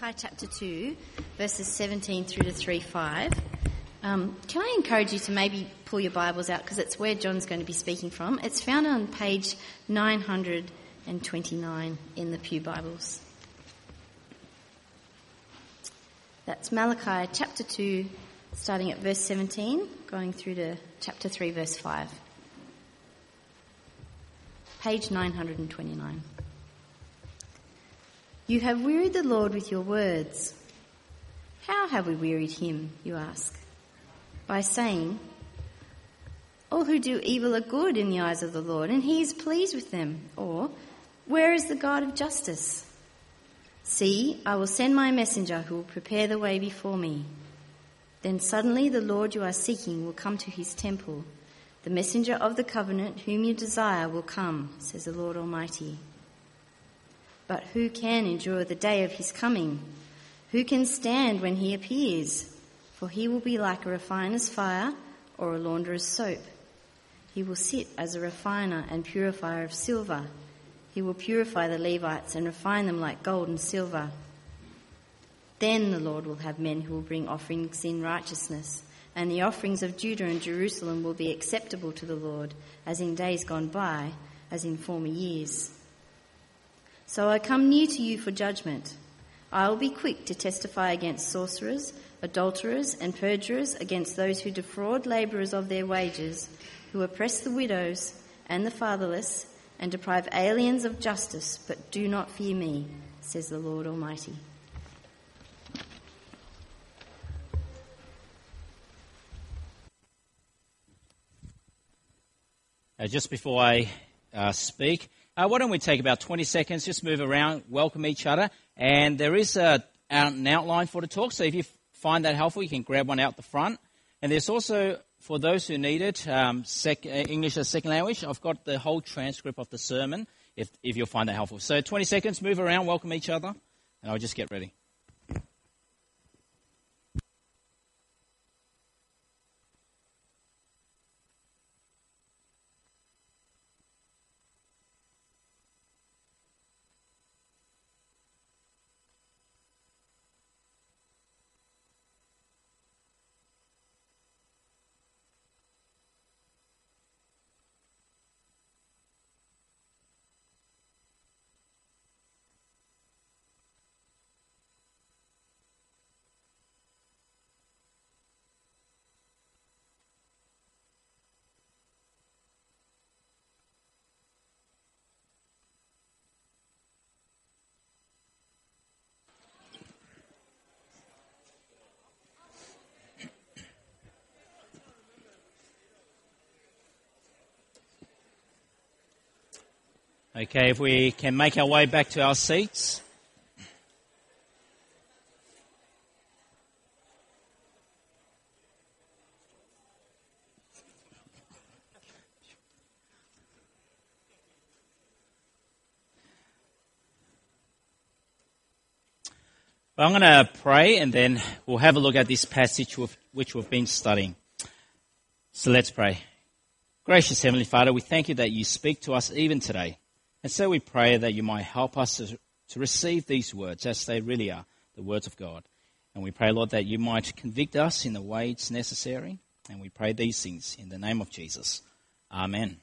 Malachi chapter 2, verses 17 through to 3 5. Um, can I encourage you to maybe pull your Bibles out because it's where John's going to be speaking from? It's found on page 929 in the Pew Bibles. That's Malachi chapter 2, starting at verse 17, going through to chapter 3, verse 5. Page 929. You have wearied the Lord with your words. How have we wearied him, you ask? By saying, All who do evil are good in the eyes of the Lord, and he is pleased with them. Or, Where is the God of justice? See, I will send my messenger who will prepare the way before me. Then suddenly the Lord you are seeking will come to his temple. The messenger of the covenant whom you desire will come, says the Lord Almighty. But who can endure the day of his coming? Who can stand when he appears? For he will be like a refiner's fire or a launderer's soap. He will sit as a refiner and purifier of silver. He will purify the Levites and refine them like gold and silver. Then the Lord will have men who will bring offerings in righteousness, and the offerings of Judah and Jerusalem will be acceptable to the Lord, as in days gone by, as in former years. So I come near to you for judgment. I will be quick to testify against sorcerers, adulterers, and perjurers, against those who defraud labourers of their wages, who oppress the widows and the fatherless, and deprive aliens of justice, but do not fear me, says the Lord Almighty. Uh, just before I uh, speak, uh, why don't we take about 20 seconds, just move around, welcome each other, and there is a, an outline for the talk, so if you find that helpful, you can grab one out the front. And there's also, for those who need it, um, sec- uh, English as second language, I've got the whole transcript of the sermon, if, if you'll find that helpful. So 20 seconds, move around, welcome each other, and I'll just get ready. Okay, if we can make our way back to our seats. Well, I'm going to pray and then we'll have a look at this passage which we've been studying. So let's pray. Gracious Heavenly Father, we thank you that you speak to us even today. And so we pray that you might help us to, to receive these words as they really are, the words of God. And we pray, Lord, that you might convict us in the way it's necessary. And we pray these things in the name of Jesus. Amen.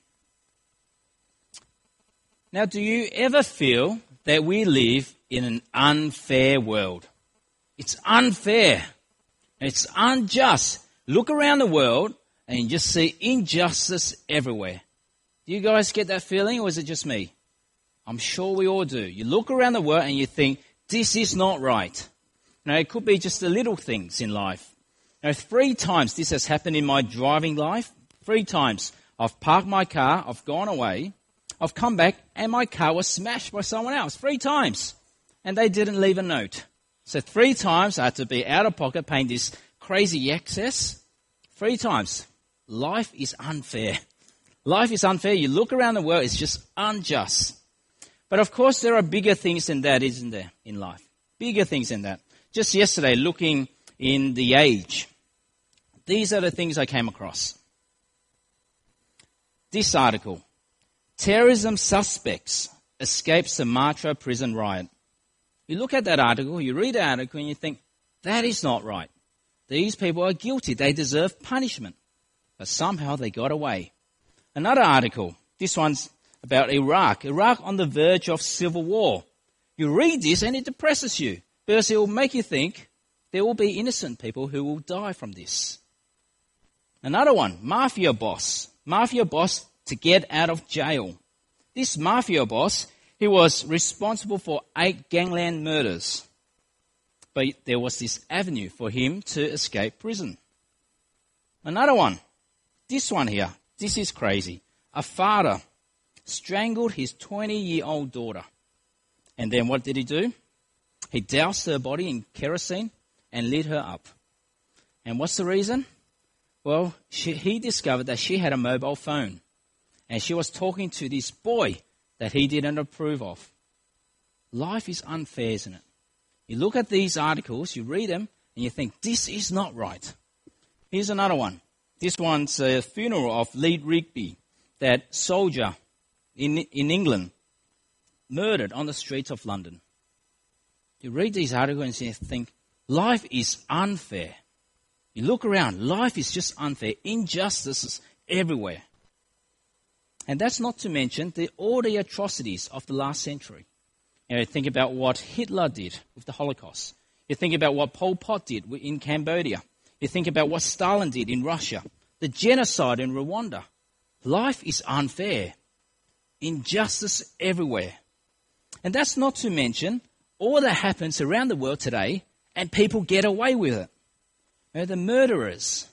Now, do you ever feel that we live in an unfair world? It's unfair. It's unjust. Look around the world and you just see injustice everywhere. Do you guys get that feeling or is it just me? I'm sure we all do. You look around the world and you think, this is not right. Now, it could be just the little things in life. Now, three times this has happened in my driving life. Three times I've parked my car, I've gone away, I've come back, and my car was smashed by someone else. Three times. And they didn't leave a note. So three times I had to be out of pocket paying this crazy excess. Three times. Life is unfair. Life is unfair. You look around the world, it's just unjust. But of course, there are bigger things than that, isn't there, in life? Bigger things than that. Just yesterday, looking in the age, these are the things I came across. This article Terrorism suspects escape Sumatra prison riot. You look at that article, you read the article, and you think, that is not right. These people are guilty. They deserve punishment. But somehow they got away. Another article. This one's about Iraq. Iraq on the verge of civil war. You read this and it depresses you because it will make you think there will be innocent people who will die from this. Another one, mafia boss. Mafia boss to get out of jail. This mafia boss, he was responsible for eight gangland murders. But there was this avenue for him to escape prison. Another one, this one here, this is crazy. A father strangled his 20 year old daughter. And then what did he do? He doused her body in kerosene and lit her up. And what's the reason? Well, she, he discovered that she had a mobile phone and she was talking to this boy that he didn't approve of. Life is unfair, isn't it? You look at these articles, you read them, and you think, this is not right. Here's another one. This one's a funeral of Lee Rigby, that soldier in, in England, murdered on the streets of London. You read these articles and you think, life is unfair. You look around, life is just unfair. Injustices everywhere. And that's not to mention the, all the atrocities of the last century. You know, think about what Hitler did with the Holocaust. You think about what Pol Pot did in Cambodia. You think about what Stalin did in Russia. The genocide in Rwanda. Life is unfair. Injustice everywhere. And that's not to mention all that happens around the world today and people get away with it. You know, the murderers,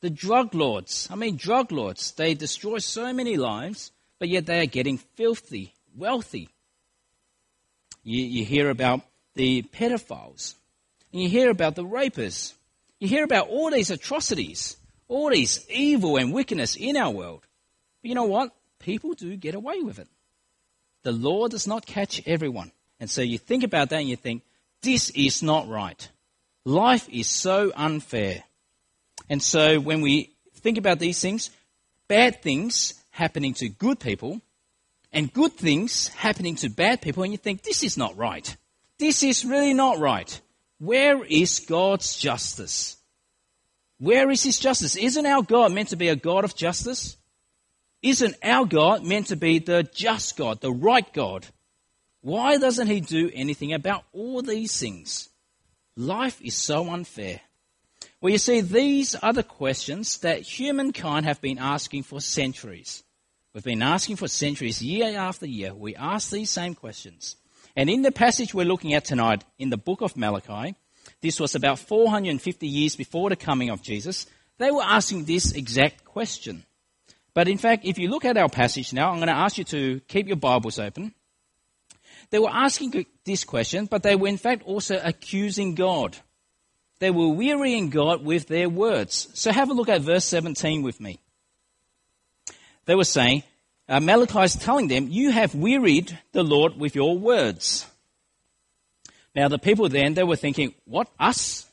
the drug lords. I mean, drug lords, they destroy so many lives, but yet they are getting filthy, wealthy. You, you hear about the pedophiles, and you hear about the rapists. You hear about all these atrocities, all these evil and wickedness in our world. But you know what? People do get away with it. The law does not catch everyone. And so you think about that and you think, this is not right. Life is so unfair. And so when we think about these things, bad things happening to good people and good things happening to bad people, and you think, this is not right. This is really not right. Where is God's justice? Where is His justice? Isn't our God meant to be a God of justice? Isn't our God meant to be the just God, the right God? Why doesn't He do anything about all these things? Life is so unfair. Well, you see, these are the questions that humankind have been asking for centuries. We've been asking for centuries, year after year. We ask these same questions. And in the passage we're looking at tonight, in the book of Malachi, this was about 450 years before the coming of Jesus, they were asking this exact question. But in fact, if you look at our passage now, I'm going to ask you to keep your Bibles open. They were asking this question, but they were in fact also accusing God. They were wearying God with their words. So have a look at verse 17 with me. They were saying, uh, Malachi is telling them, You have wearied the Lord with your words. Now, the people then, they were thinking, What, us?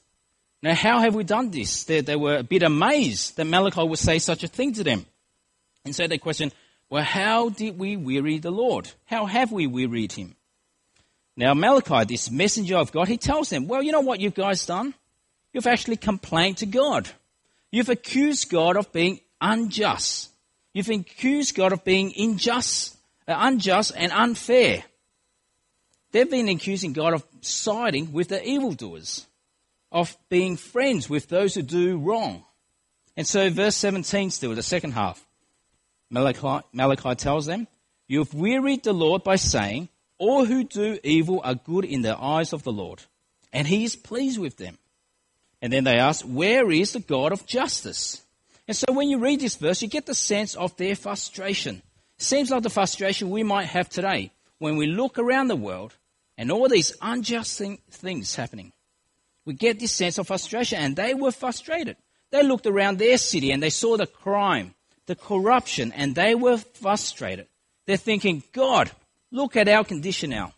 Now, how have we done this? They, they were a bit amazed that Malachi would say such a thing to them. And so they question, Well, how did we weary the Lord? How have we wearied him? Now, Malachi, this messenger of God, he tells them, Well, you know what you guys done? You've actually complained to God. You've accused God of being unjust. You've accused God of being unjust, uh, unjust and unfair. They've been accusing God of siding with the evildoers, of being friends with those who do wrong. And so, verse 17, still, the second half, Malachi, Malachi tells them, You have wearied the Lord by saying, All who do evil are good in the eyes of the Lord, and he is pleased with them. And then they ask, Where is the God of justice? And so when you read this verse, you get the sense of their frustration. Seems like the frustration we might have today when we look around the world and all these unjust thing, things happening. We get this sense of frustration, and they were frustrated. They looked around their city and they saw the crime, the corruption, and they were frustrated. They're thinking, God, look at our condition now.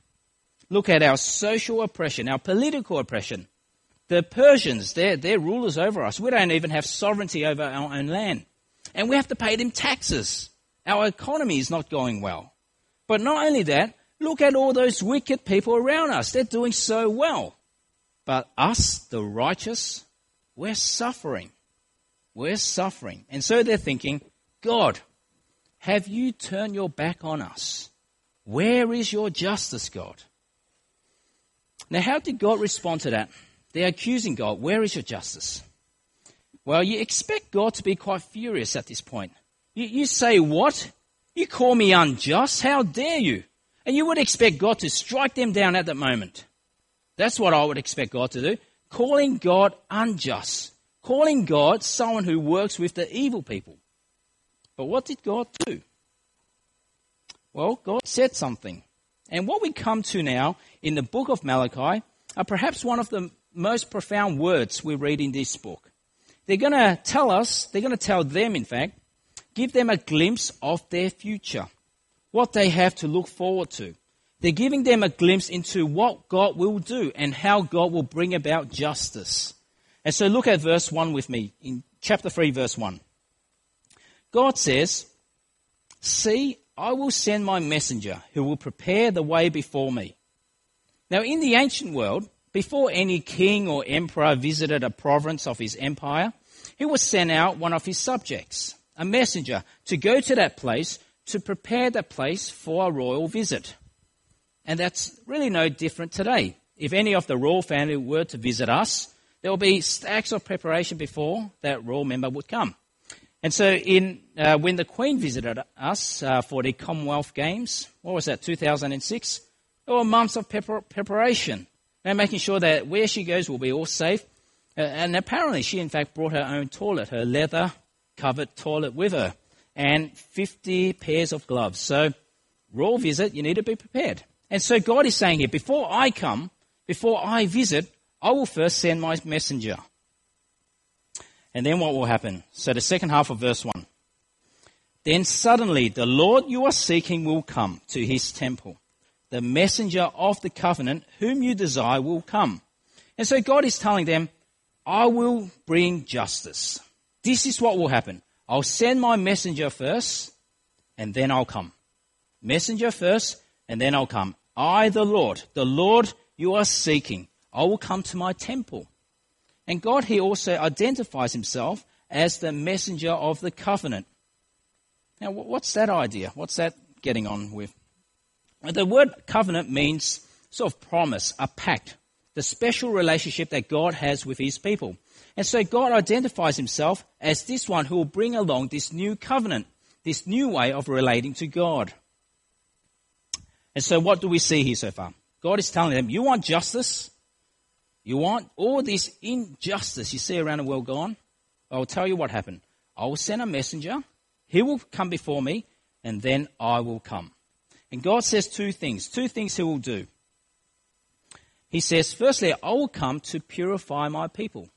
Look at our social oppression, our political oppression. The Persians, they're, they're rulers over us. We don't even have sovereignty over our own land. And we have to pay them taxes. Our economy is not going well. But not only that, Look at all those wicked people around us. They're doing so well. But us, the righteous, we're suffering. We're suffering. And so they're thinking, God, have you turned your back on us? Where is your justice, God? Now, how did God respond to that? They're accusing God. Where is your justice? Well, you expect God to be quite furious at this point. You, you say, What? You call me unjust? How dare you? And you would expect God to strike them down at that moment. That's what I would expect God to do. Calling God unjust. Calling God someone who works with the evil people. But what did God do? Well, God said something. And what we come to now in the book of Malachi are perhaps one of the most profound words we read in this book. They're going to tell us, they're going to tell them, in fact, give them a glimpse of their future, what they have to look forward to. They're giving them a glimpse into what God will do and how God will bring about justice. And so look at verse 1 with me in chapter 3, verse 1. God says, See, I will send my messenger who will prepare the way before me. Now, in the ancient world, before any king or emperor visited a province of his empire, he would send out one of his subjects, a messenger, to go to that place to prepare that place for a royal visit. And that's really no different today. If any of the royal family were to visit us, there will be stacks of preparation before that royal member would come. And so, in uh, when the Queen visited us uh, for the Commonwealth Games, what was that, 2006? There were months of prepar- preparation and making sure that where she goes will be all safe. Uh, and apparently, she in fact brought her own toilet, her leather covered toilet with her, and 50 pairs of gloves. So, royal visit, you need to be prepared. And so, God is saying here, before I come, before I visit, I will first send my messenger. And then what will happen? So the second half of verse 1. Then suddenly the Lord you are seeking will come to his temple. The messenger of the covenant whom you desire will come. And so God is telling them, I will bring justice. This is what will happen. I'll send my messenger first, and then I'll come. Messenger first, and then I'll come. I, the Lord, the Lord you are seeking, I will come to my temple. And God here also identifies himself as the messenger of the covenant. Now, what's that idea? What's that getting on with? The word covenant means sort of promise, a pact, the special relationship that God has with his people. And so God identifies himself as this one who will bring along this new covenant, this new way of relating to God. And so what do we see here so far? God is telling them, you want justice? You want all this injustice you see around the world gone? I'll tell you what happened. I will send a messenger. He will come before me, and then I will come. And God says two things. Two things He will do. He says, firstly, I will come to purify my people.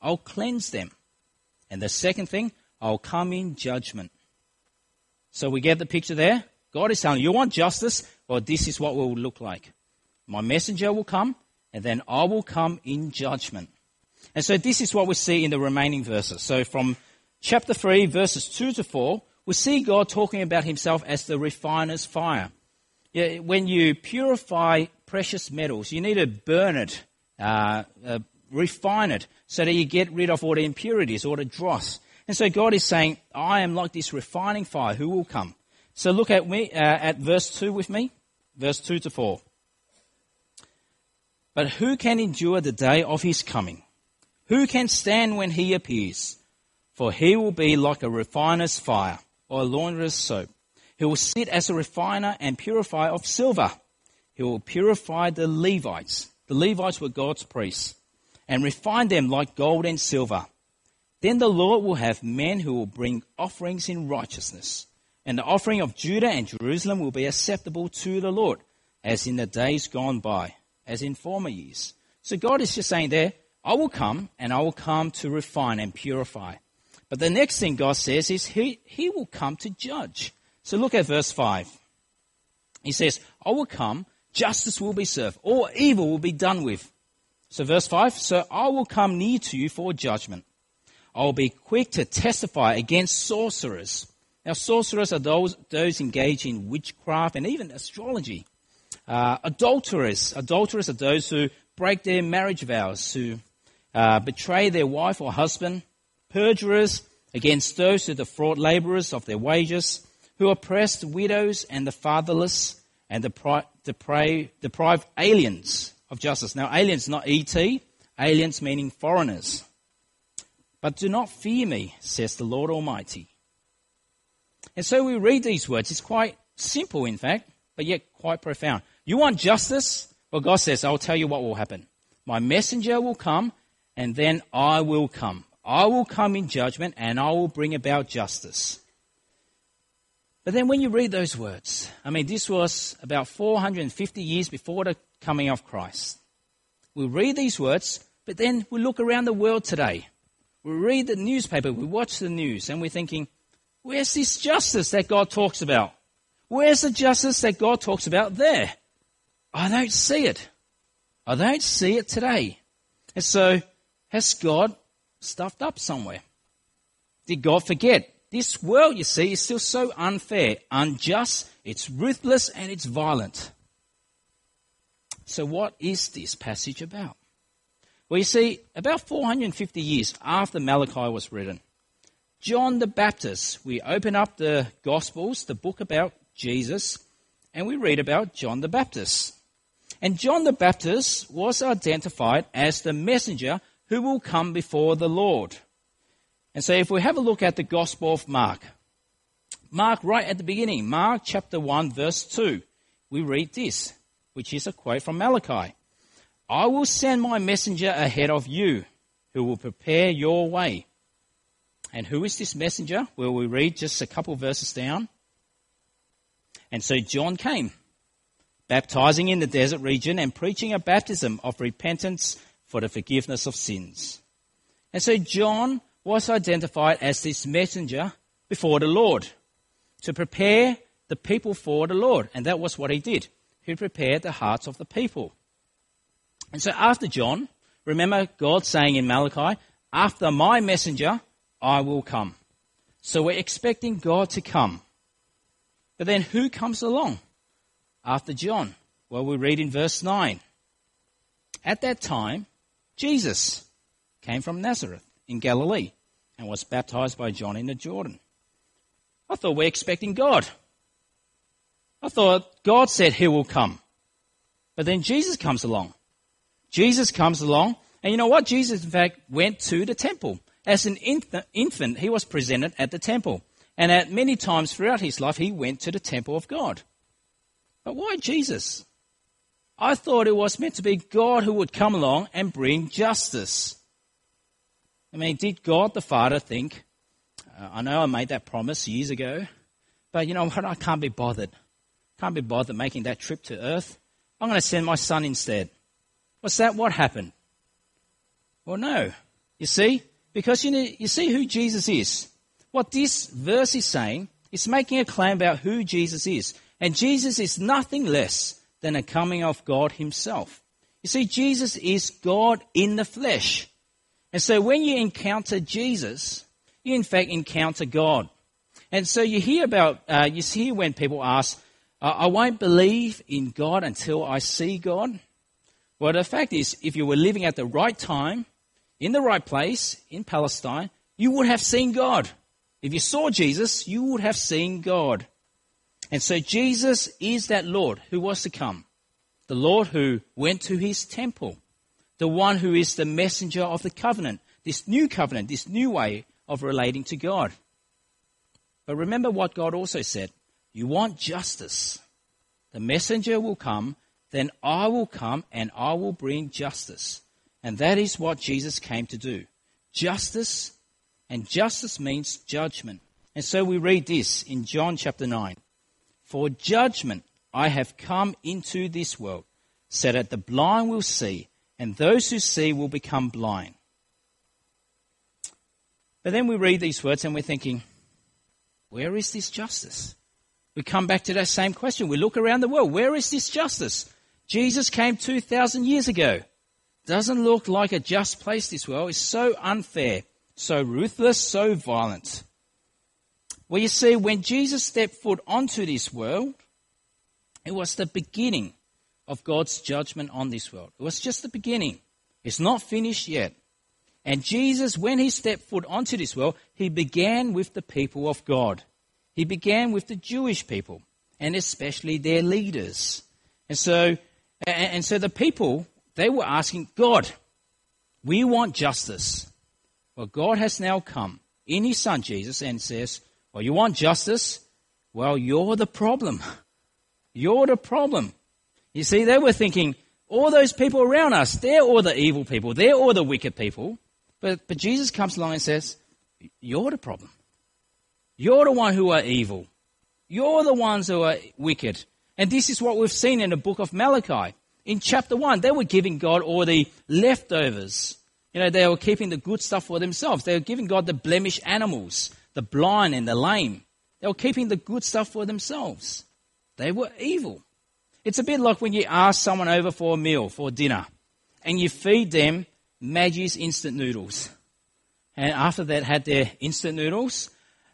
I'll cleanse them. And the second thing, I'll come in judgment. So we get the picture there. God is telling you, you want justice? Well, this is what will look like. My messenger will come and then I will come in judgment. And so this is what we see in the remaining verses. So from chapter 3, verses 2 to 4, we see God talking about himself as the refiner's fire. Yeah, when you purify precious metals, you need to burn it, uh, uh, refine it, so that you get rid of all the impurities, all the dross. And so God is saying, I am like this refining fire who will come. So look at me, uh, at verse 2 with me, verse 2 to 4. But who can endure the day of his coming? Who can stand when he appears? For he will be like a refiner's fire or a launderer's soap. He will sit as a refiner and purifier of silver. He will purify the Levites. The Levites were God's priests and refine them like gold and silver. Then the Lord will have men who will bring offerings in righteousness. And the offering of Judah and Jerusalem will be acceptable to the Lord, as in the days gone by as in former years. So God is just saying there, I will come and I will come to refine and purify. But the next thing God says is he, he will come to judge. So look at verse 5. He says, I will come, justice will be served, all evil will be done with. So verse 5, so I will come near to you for judgment. I will be quick to testify against sorcerers. Now sorcerers are those, those engaged in witchcraft and even astrology. Uh, adulterers. Adulterers are those who break their marriage vows, who uh, betray their wife or husband. Perjurers against those who defraud laborers of their wages, who oppress the widows and the fatherless, and deprive, deprive aliens of justice. Now, aliens, not ET, aliens meaning foreigners. But do not fear me, says the Lord Almighty. And so we read these words. It's quite simple, in fact, but yet quite profound. You want justice? Well, God says, I'll tell you what will happen. My messenger will come, and then I will come. I will come in judgment, and I will bring about justice. But then when you read those words, I mean, this was about 450 years before the coming of Christ. We read these words, but then we look around the world today. We read the newspaper, we watch the news, and we're thinking, where's this justice that God talks about? Where's the justice that God talks about there? I don't see it. I don't see it today. And so, has God stuffed up somewhere? Did God forget? This world, you see, is still so unfair, unjust, it's ruthless, and it's violent. So, what is this passage about? Well, you see, about 450 years after Malachi was written, John the Baptist, we open up the Gospels, the book about Jesus, and we read about John the Baptist. And John the Baptist was identified as the messenger who will come before the Lord. And so if we have a look at the Gospel of Mark, Mark, right at the beginning, Mark chapter 1, verse 2, we read this, which is a quote from Malachi. I will send my messenger ahead of you who will prepare your way. And who is this messenger? Well, we read just a couple verses down. And so John came, baptizing in the desert region and preaching a baptism of repentance for the forgiveness of sins. And so John was identified as this messenger before the Lord to prepare the people for the Lord. And that was what he did. He prepared the hearts of the people. And so after John, remember God saying in Malachi, after my messenger, I will come. So we're expecting God to come. But then who comes along after John? Well, we read in verse 9. At that time, Jesus came from Nazareth in Galilee and was baptized by John in the Jordan. I thought we're expecting God. I thought God said he will come. But then Jesus comes along. Jesus comes along, and you know what? Jesus, in fact, went to the temple. As an infant, he was presented at the temple. And at many times throughout his life, he went to the temple of God. But why Jesus? I thought it was meant to be God who would come along and bring justice. I mean, did God the Father think, uh, I know I made that promise years ago, but you know what? I can't be bothered. Can't be bothered making that trip to earth. I'm going to send my son instead. What's that what happened? Well, no. You see? Because you, know, you see who Jesus is. What this verse is saying is making a claim about who Jesus is. And Jesus is nothing less than a coming of God himself. You see, Jesus is God in the flesh. And so when you encounter Jesus, you in fact encounter God. And so you hear about, uh, you hear when people ask, I won't believe in God until I see God. Well, the fact is, if you were living at the right time, in the right place, in Palestine, you would have seen God. If you saw Jesus, you would have seen God. And so Jesus is that Lord who was to come. The Lord who went to his temple. The one who is the messenger of the covenant. This new covenant, this new way of relating to God. But remember what God also said. You want justice. The messenger will come then I will come and I will bring justice. And that is what Jesus came to do. Justice, and justice means judgment. And so we read this in John chapter 9. For judgment I have come into this world, so that the blind will see, and those who see will become blind. But then we read these words and we're thinking, where is this justice? We come back to that same question. We look around the world. Where is this justice? Jesus came 2,000 years ago. Doesn't look like a just place, this world. It's so unfair, so ruthless, so violent. Well, you see, when Jesus stepped foot onto this world, it was the beginning of God's judgment on this world. It was just the beginning. It's not finished yet. And Jesus, when he stepped foot onto this world, he began with the people of God. He began with the Jewish people, and especially their leaders. And so, and so the people, they were asking, God, we want justice. Well, God has now come in his son Jesus and says, well, you want justice? Well, you're the problem. You're the problem. You see, they were thinking, all those people around us, they're all the evil people. They're all the wicked people. But, but Jesus comes along and says, you're the problem. You're the one who are evil. You're the ones who are wicked. And this is what we've seen in the book of Malachi. In chapter 1, they were giving God all the leftovers. You know, they were keeping the good stuff for themselves. They were giving God the blemished animals, the blind and the lame. They were keeping the good stuff for themselves. They were evil. It's a bit like when you ask someone over for a meal, for dinner, and you feed them Maggi's instant noodles. And after that had their instant noodles,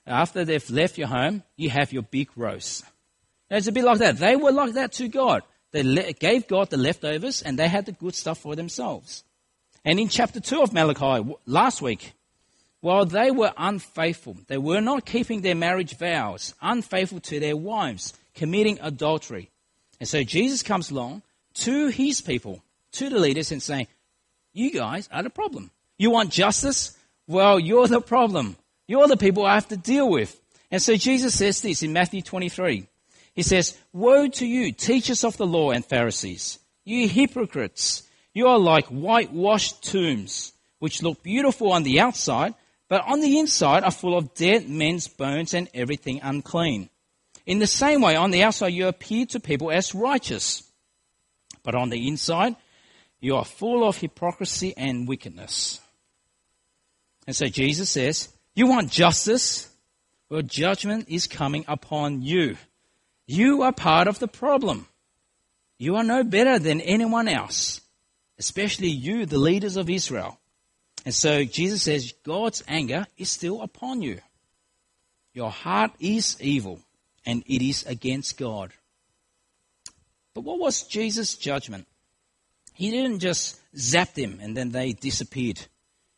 after they've left your home, you have your big roast. It's a bit like that. They were like that to God. They gave God the leftovers and they had the good stuff for themselves. And in chapter 2 of Malachi, last week, while they were unfaithful, they were not keeping their marriage vows, unfaithful to their wives, committing adultery. And so Jesus comes along to his people, to the leaders, and saying, You guys are the problem. You want justice? Well, you're the problem. You're the people I have to deal with. And so Jesus says this in Matthew 23. He says, Woe to you, teachers of the law and Pharisees, you hypocrites! You are like whitewashed tombs, which look beautiful on the outside, but on the inside are full of dead men's bones and everything unclean. In the same way, on the outside you appear to people as righteous, but on the inside you are full of hypocrisy and wickedness. And so Jesus says, You want justice? Well, judgment is coming upon you. You are part of the problem. You are no better than anyone else, especially you, the leaders of Israel. And so Jesus says, God's anger is still upon you. Your heart is evil, and it is against God. But what was Jesus' judgment? He didn't just zap them and then they disappeared.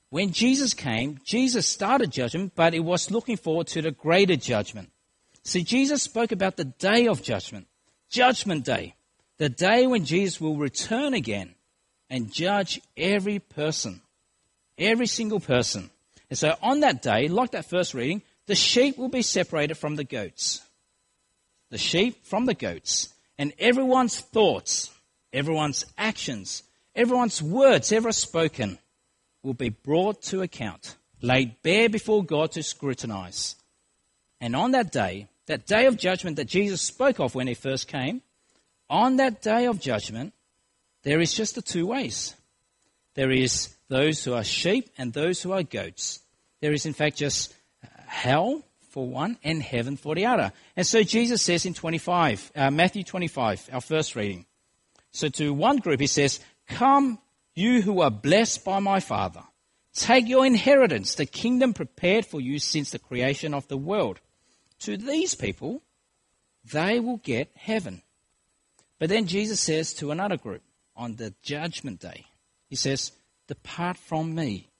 When Jesus came, Jesus started judgment, but it was looking forward to the greater judgment. See, Jesus spoke about the day of judgment, Judgment Day, the day when Jesus will return again and judge every person. Every single person. And so on that day, like that first reading, the sheep will be separated from the goats. The sheep from the goats. And everyone's thoughts, everyone's actions, everyone's words ever spoken will be brought to account, laid bare before God to scrutinize. And on that day, that day of judgment that Jesus spoke of when he first came, on that day of judgment, there is just the two ways. There is those who are sheep and those who are goats. There is, in fact, just hell for one and heaven for the other. And so Jesus says in 25, uh, Matthew 25, our first reading. So to one group, he says, Come, you who are blessed by my Father. Take your inheritance, the kingdom prepared for you since the creation of the world. To these people, they will get heaven. But then Jesus says to another group on the judgment day, He says, Depart from me,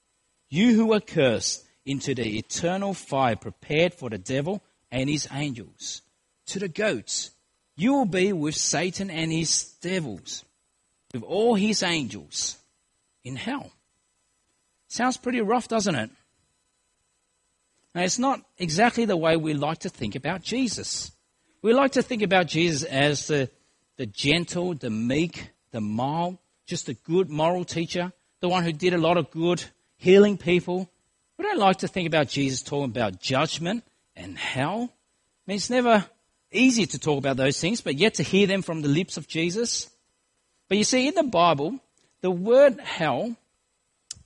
you who are cursed, into the eternal fire prepared for the devil and his angels. To the goats, you will be with Satan and his devils, with all his angels in hell. Sounds pretty rough, doesn't it? Now, it's not exactly the way we like to think about Jesus. We like to think about Jesus as the, the gentle, the meek, the mild, just a good moral teacher the one who did a lot of good, healing people. We don't like to think about Jesus talking about judgment and hell. I mean, it's never easy to talk about those things, but yet to hear them from the lips of Jesus. But you see, in the Bible, the word hell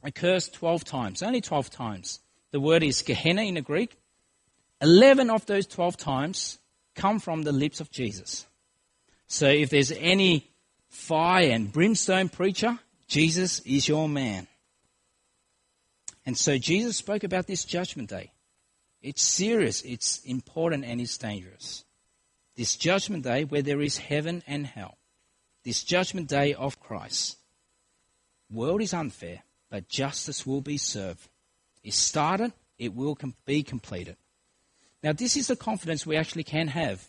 occurs 12 times, only 12 times. The word is Gehenna in the Greek. 11 of those 12 times come from the lips of Jesus. So if there's any fire and brimstone preacher, Jesus is your man. And so Jesus spoke about this judgment day. It's serious, it's important, and it's dangerous. This judgment day where there is heaven and hell. this judgment day of Christ. World is unfair, but justice will be served. It started, it will com- be completed. Now, this is the confidence we actually can have.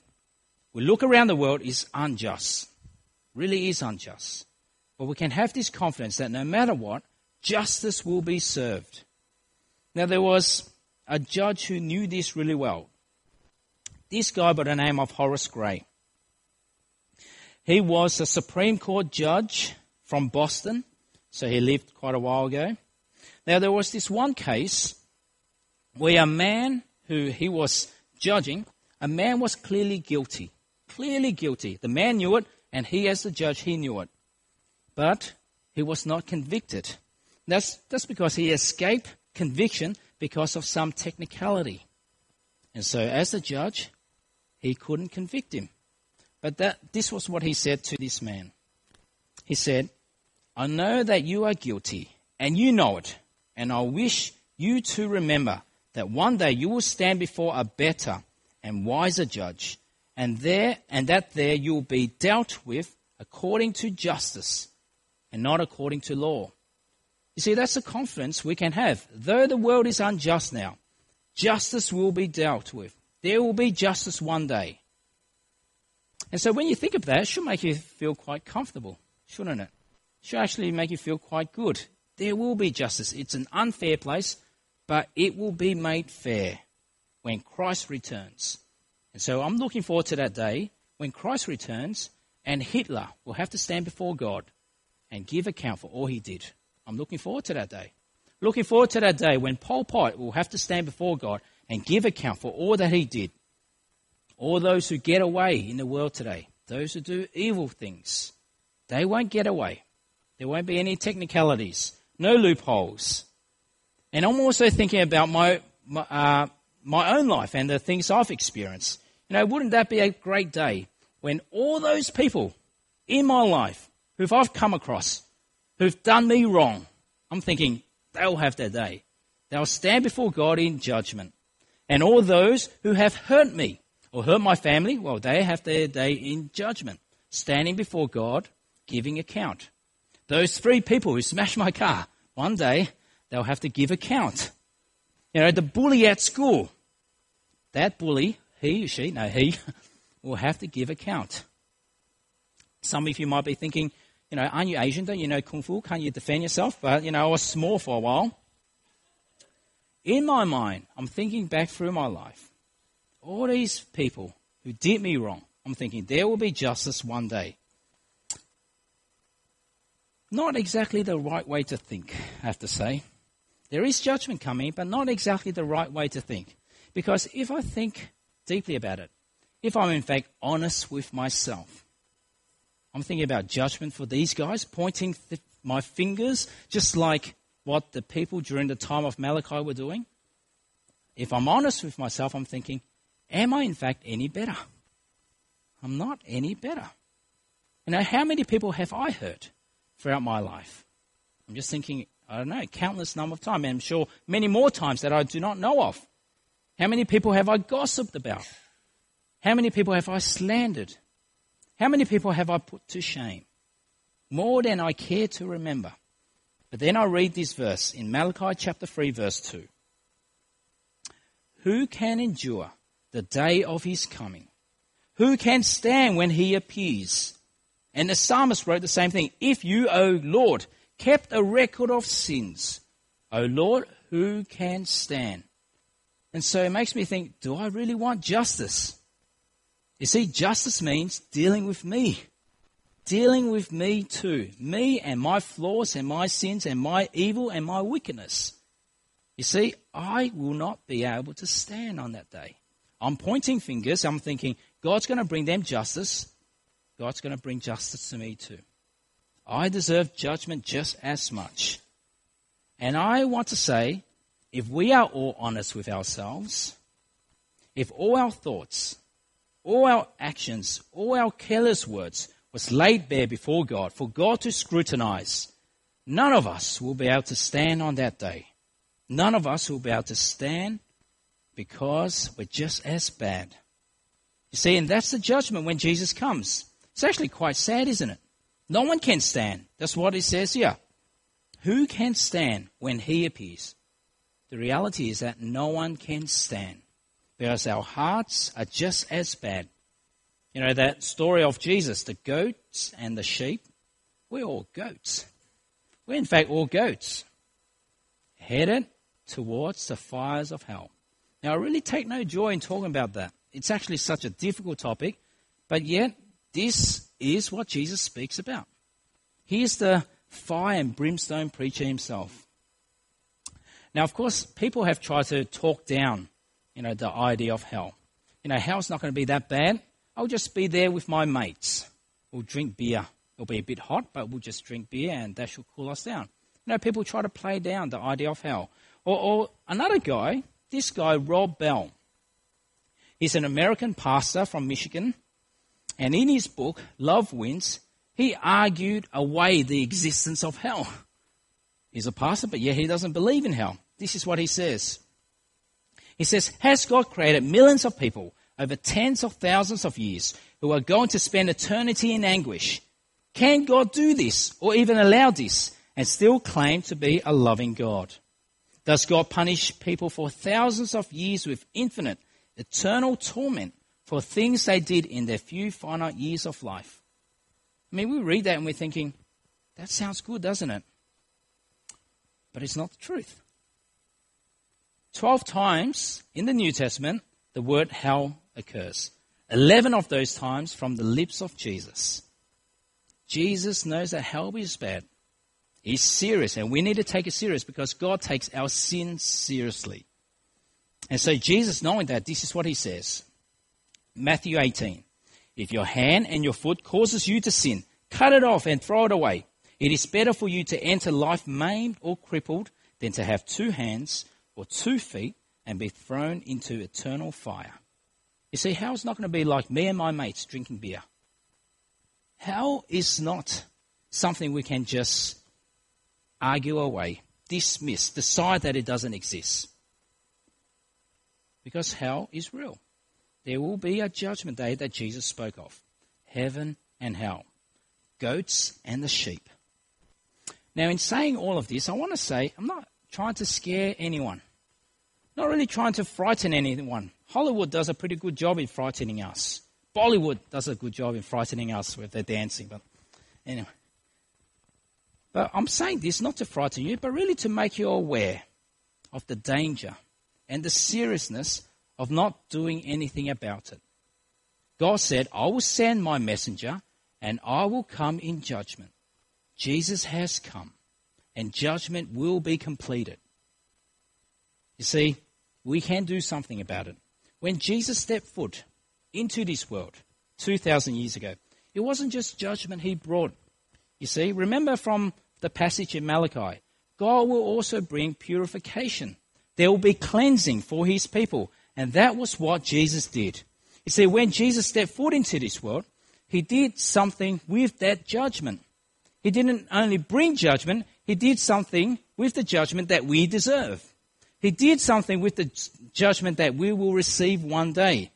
We look around the world, it's unjust. Really is unjust. But we can have this confidence that no matter what, justice will be served. Now, there was a judge who knew this really well. This guy by the name of Horace Gray. He was a Supreme Court judge from Boston, so he lived quite a while ago. Now, there was this one case where a man who he was judging, a man was clearly guilty. Clearly guilty. The man knew it, and he, as the judge, he knew it. But he was not convicted. That's, that's because he escaped conviction because of some technicality. And so, as the judge, he couldn't convict him. But that, this was what he said to this man. He said, I know that you are guilty, and you know it, and I wish you to remember that one day you will stand before a better and wiser judge, and there and that there you will be dealt with according to justice and not according to law. You see, that's the confidence we can have. Though the world is unjust now, justice will be dealt with. There will be justice one day. And so when you think of that, it should make you feel quite comfortable, shouldn't it? It should actually make you feel quite good. There will be justice. It's an unfair place, but it will be made fair when Christ returns. And so I'm looking forward to that day when Christ returns and Hitler will have to stand before God and give account for all he did. I'm looking forward to that day. Looking forward to that day when Pol Pot will have to stand before God and give account for all that he did. All those who get away in the world today, those who do evil things, they won't get away. There won't be any technicalities, no loopholes. And I'm also thinking about my, my, uh, my own life and the things I've experienced. You know, wouldn't that be a great day when all those people in my life who I've come across, who've done me wrong, I'm thinking they'll have their day. They'll stand before God in judgment. And all those who have hurt me or hurt my family, well, they have their day in judgment, standing before God, giving account. Those three people who smashed my car, one day they'll have to give account. You know, the bully at school, that bully, he or she, no, he, will have to give account. Some of you might be thinking, you know, aren't you Asian? Don't you know Kung Fu? Can't you defend yourself? But, you know, I was small for a while. In my mind, I'm thinking back through my life. All these people who did me wrong, I'm thinking there will be justice one day. Not exactly the right way to think, I have to say. There is judgment coming, but not exactly the right way to think. Because if I think deeply about it, if I'm in fact honest with myself, I'm thinking about judgment for these guys, pointing th- my fingers, just like what the people during the time of Malachi were doing. If I'm honest with myself, I'm thinking, am I in fact any better? I'm not any better. You know, how many people have I hurt throughout my life? I'm just thinking, I don't know, countless number of times, and I'm sure many more times that I do not know of. How many people have I gossiped about? How many people have I slandered? How many people have I put to shame? More than I care to remember. But then I read this verse in Malachi chapter 3, verse 2. Who can endure the day of his coming? Who can stand when he appears? And the psalmist wrote the same thing. If you, O Lord, kept a record of sins, O Lord, who can stand? And so it makes me think, do I really want justice? You see, justice means dealing with me. Dealing with me too. Me and my flaws and my sins and my evil and my wickedness. You see, I will not be able to stand on that day. I'm pointing fingers. I'm thinking, God's going to bring them justice. God's going to bring justice to me too. I deserve judgment just as much. And I want to say, if we are all honest with ourselves, if all our thoughts, all our actions, all our careless words was laid bare before God for God to scrutinize, none of us will be able to stand on that day. None of us will be able to stand because we're just as bad. You see, and that's the judgment when Jesus comes. It's actually quite sad, isn't it? No one can stand. That's what it says here. Who can stand when he appears? The reality is that no one can stand because our hearts are just as bad. You know, that story of Jesus, the goats and the sheep, we're all goats. We're in fact all goats, headed towards the fires of hell. Now, I really take no joy in talking about that. It's actually such a difficult topic, but yet this is what Jesus speaks about. He is the fire and brimstone preacher himself. Now, of course, people have tried to talk down, you know, the idea of hell. You know, hell's not going to be that bad. I'll just be there with my mates. We'll drink beer. It'll be a bit hot, but we'll just drink beer and that should cool us down. You know, people try to play down the idea of hell. Or, or another guy, this guy, Rob Bell. He's an American pastor from Michigan. And in his book, Love Wins, he argued away the existence of hell. He's a pastor, but yet he doesn't believe in hell. This is what he says. He says, Has God created millions of people over tens of thousands of years who are going to spend eternity in anguish? Can God do this or even allow this and still claim to be a loving God? Does God punish people for thousands of years with infinite, eternal torment for things they did in their few finite years of life? I mean, we read that and we're thinking, that sounds good, doesn't it? But it's not the truth. Twelve times in the New Testament, the word hell occurs. Eleven of those times from the lips of Jesus. Jesus knows that hell is bad. He's serious, and we need to take it serious because God takes our sin seriously. And so, Jesus, knowing that, this is what he says Matthew 18. If your hand and your foot causes you to sin, cut it off and throw it away. It is better for you to enter life maimed or crippled than to have two hands or two feet and be thrown into eternal fire. You see, hell's not going to be like me and my mates drinking beer. Hell is not something we can just argue away, dismiss, decide that it doesn't exist. Because hell is real there will be a judgment day that Jesus spoke of heaven and hell, goats and the sheep. Now, in saying all of this, I want to say I'm not trying to scare anyone, not really trying to frighten anyone. Hollywood does a pretty good job in frightening us. Bollywood does a good job in frightening us with their dancing, but anyway. But I'm saying this not to frighten you, but really to make you aware of the danger and the seriousness of not doing anything about it. God said, I will send my messenger and I will come in judgment. Jesus has come and judgment will be completed. You see, we can do something about it. When Jesus stepped foot into this world 2,000 years ago, it wasn't just judgment he brought. You see, remember from the passage in Malachi, God will also bring purification. There will be cleansing for his people and that was what Jesus did. You see, when Jesus stepped foot into this world, he did something with that judgment. He didn't only bring judgment, he did something with the judgment that we deserve. He did something with the judgment that we will receive one day.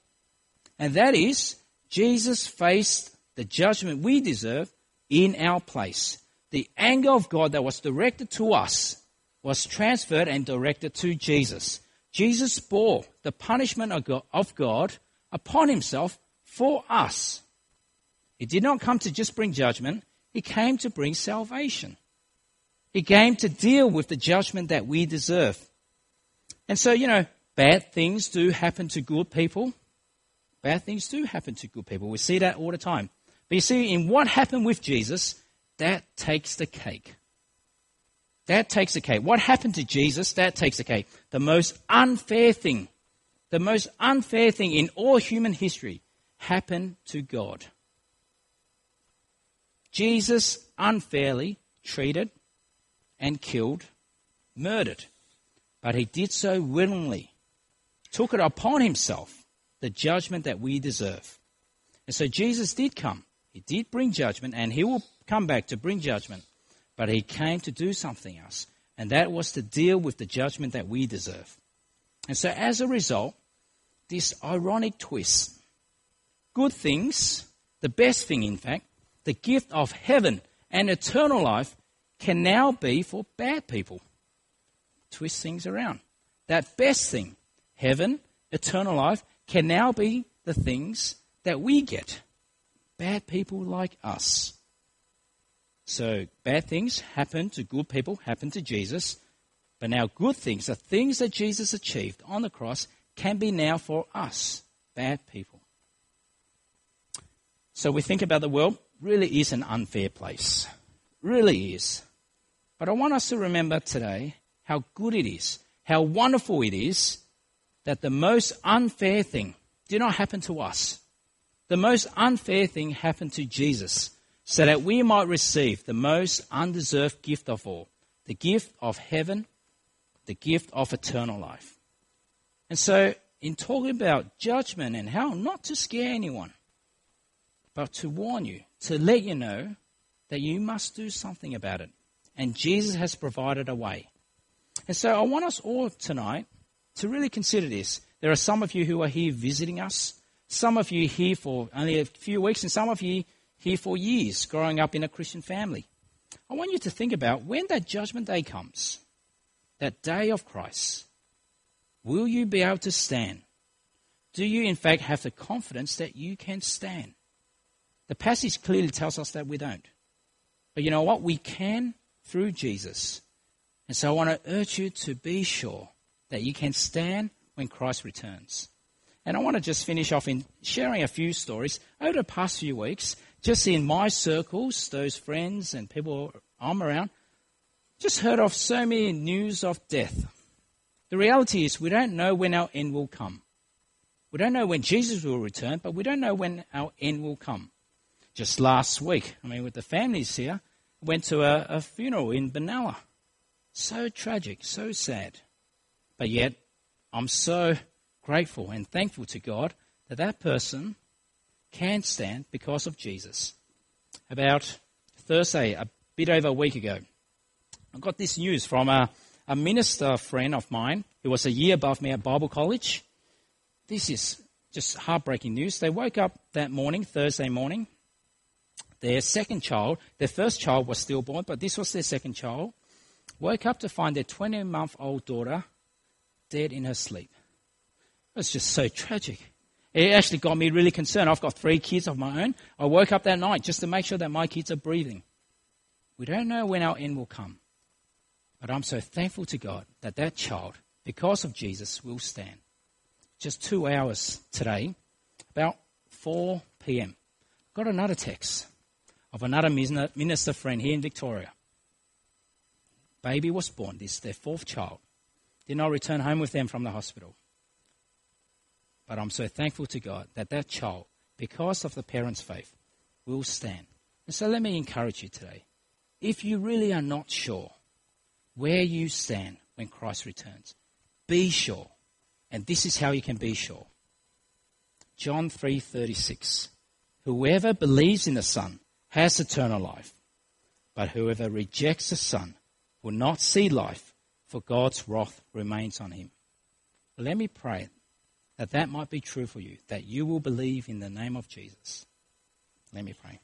And that is, Jesus faced the judgment we deserve in our place. The anger of God that was directed to us was transferred and directed to Jesus. Jesus bore the punishment of God upon himself for us. He did not come to just bring judgment, he came to bring salvation. He came to deal with the judgment that we deserve. And so, you know, bad things do happen to good people. Bad things do happen to good people. We see that all the time. But you see, in what happened with Jesus, that takes the cake. That takes the cake. What happened to Jesus? That takes the cake. The most unfair thing, the most unfair thing in all human history happened to God. Jesus unfairly treated and killed, murdered, but he did so willingly, took it upon himself, the judgment that we deserve. And so Jesus did come. He did bring judgment, and he will come back to bring judgment. But he came to do something else, and that was to deal with the judgment that we deserve. And so, as a result, this ironic twist good things, the best thing, in fact, the gift of heaven and eternal life can now be for bad people. Twist things around. That best thing, heaven, eternal life, can now be the things that we get. Bad people like us. So bad things happen to good people, happen to Jesus. But now good things, the things that Jesus achieved on the cross, can be now for us, bad people. So we think about the world, really is an unfair place. Really is. But I want us to remember today how good it is, how wonderful it is that the most unfair thing did not happen to us. The most unfair thing happened to Jesus so that we might receive the most undeserved gift of all the gift of heaven, the gift of eternal life. And so, in talking about judgment and how not to scare anyone, but to warn you, to let you know that you must do something about it. And Jesus has provided a way. And so I want us all tonight to really consider this. There are some of you who are here visiting us, some of you here for only a few weeks, and some of you here for years growing up in a Christian family. I want you to think about when that judgment day comes, that day of Christ, will you be able to stand? Do you, in fact, have the confidence that you can stand? The passage clearly tells us that we don't. But you know what? We can through Jesus. And so I want to urge you to be sure that you can stand when Christ returns. And I want to just finish off in sharing a few stories over the past few weeks, just in my circles, those friends and people I'm around, just heard of so many news of death. The reality is we don't know when our end will come. We don't know when Jesus will return, but we don't know when our end will come. Just last week, I mean, with the families here, went to a, a funeral in Benalla. So tragic, so sad. But yet, I'm so grateful and thankful to God that that person can stand because of Jesus. About Thursday, a bit over a week ago, I got this news from a, a minister friend of mine who was a year above me at Bible college. This is just heartbreaking news. They woke up that morning, Thursday morning, their second child, their first child was stillborn, but this was their second child, woke up to find their 20 month old daughter dead in her sleep. It was just so tragic. It actually got me really concerned. I've got three kids of my own. I woke up that night just to make sure that my kids are breathing. We don't know when our end will come. But I'm so thankful to God that that child, because of Jesus, will stand. Just two hours today, about 4 p.m., got another text of another minister friend here in Victoria. Baby was born, this is their fourth child. Did not return home with them from the hospital. But I'm so thankful to God that that child, because of the parents' faith, will stand. And so let me encourage you today. If you really are not sure where you stand when Christ returns, be sure. And this is how you can be sure. John 3:36 Whoever believes in the Son has eternal life. But whoever rejects the Son will not see life, for God's wrath remains on him. Let me pray that that might be true for you, that you will believe in the name of Jesus. Let me pray.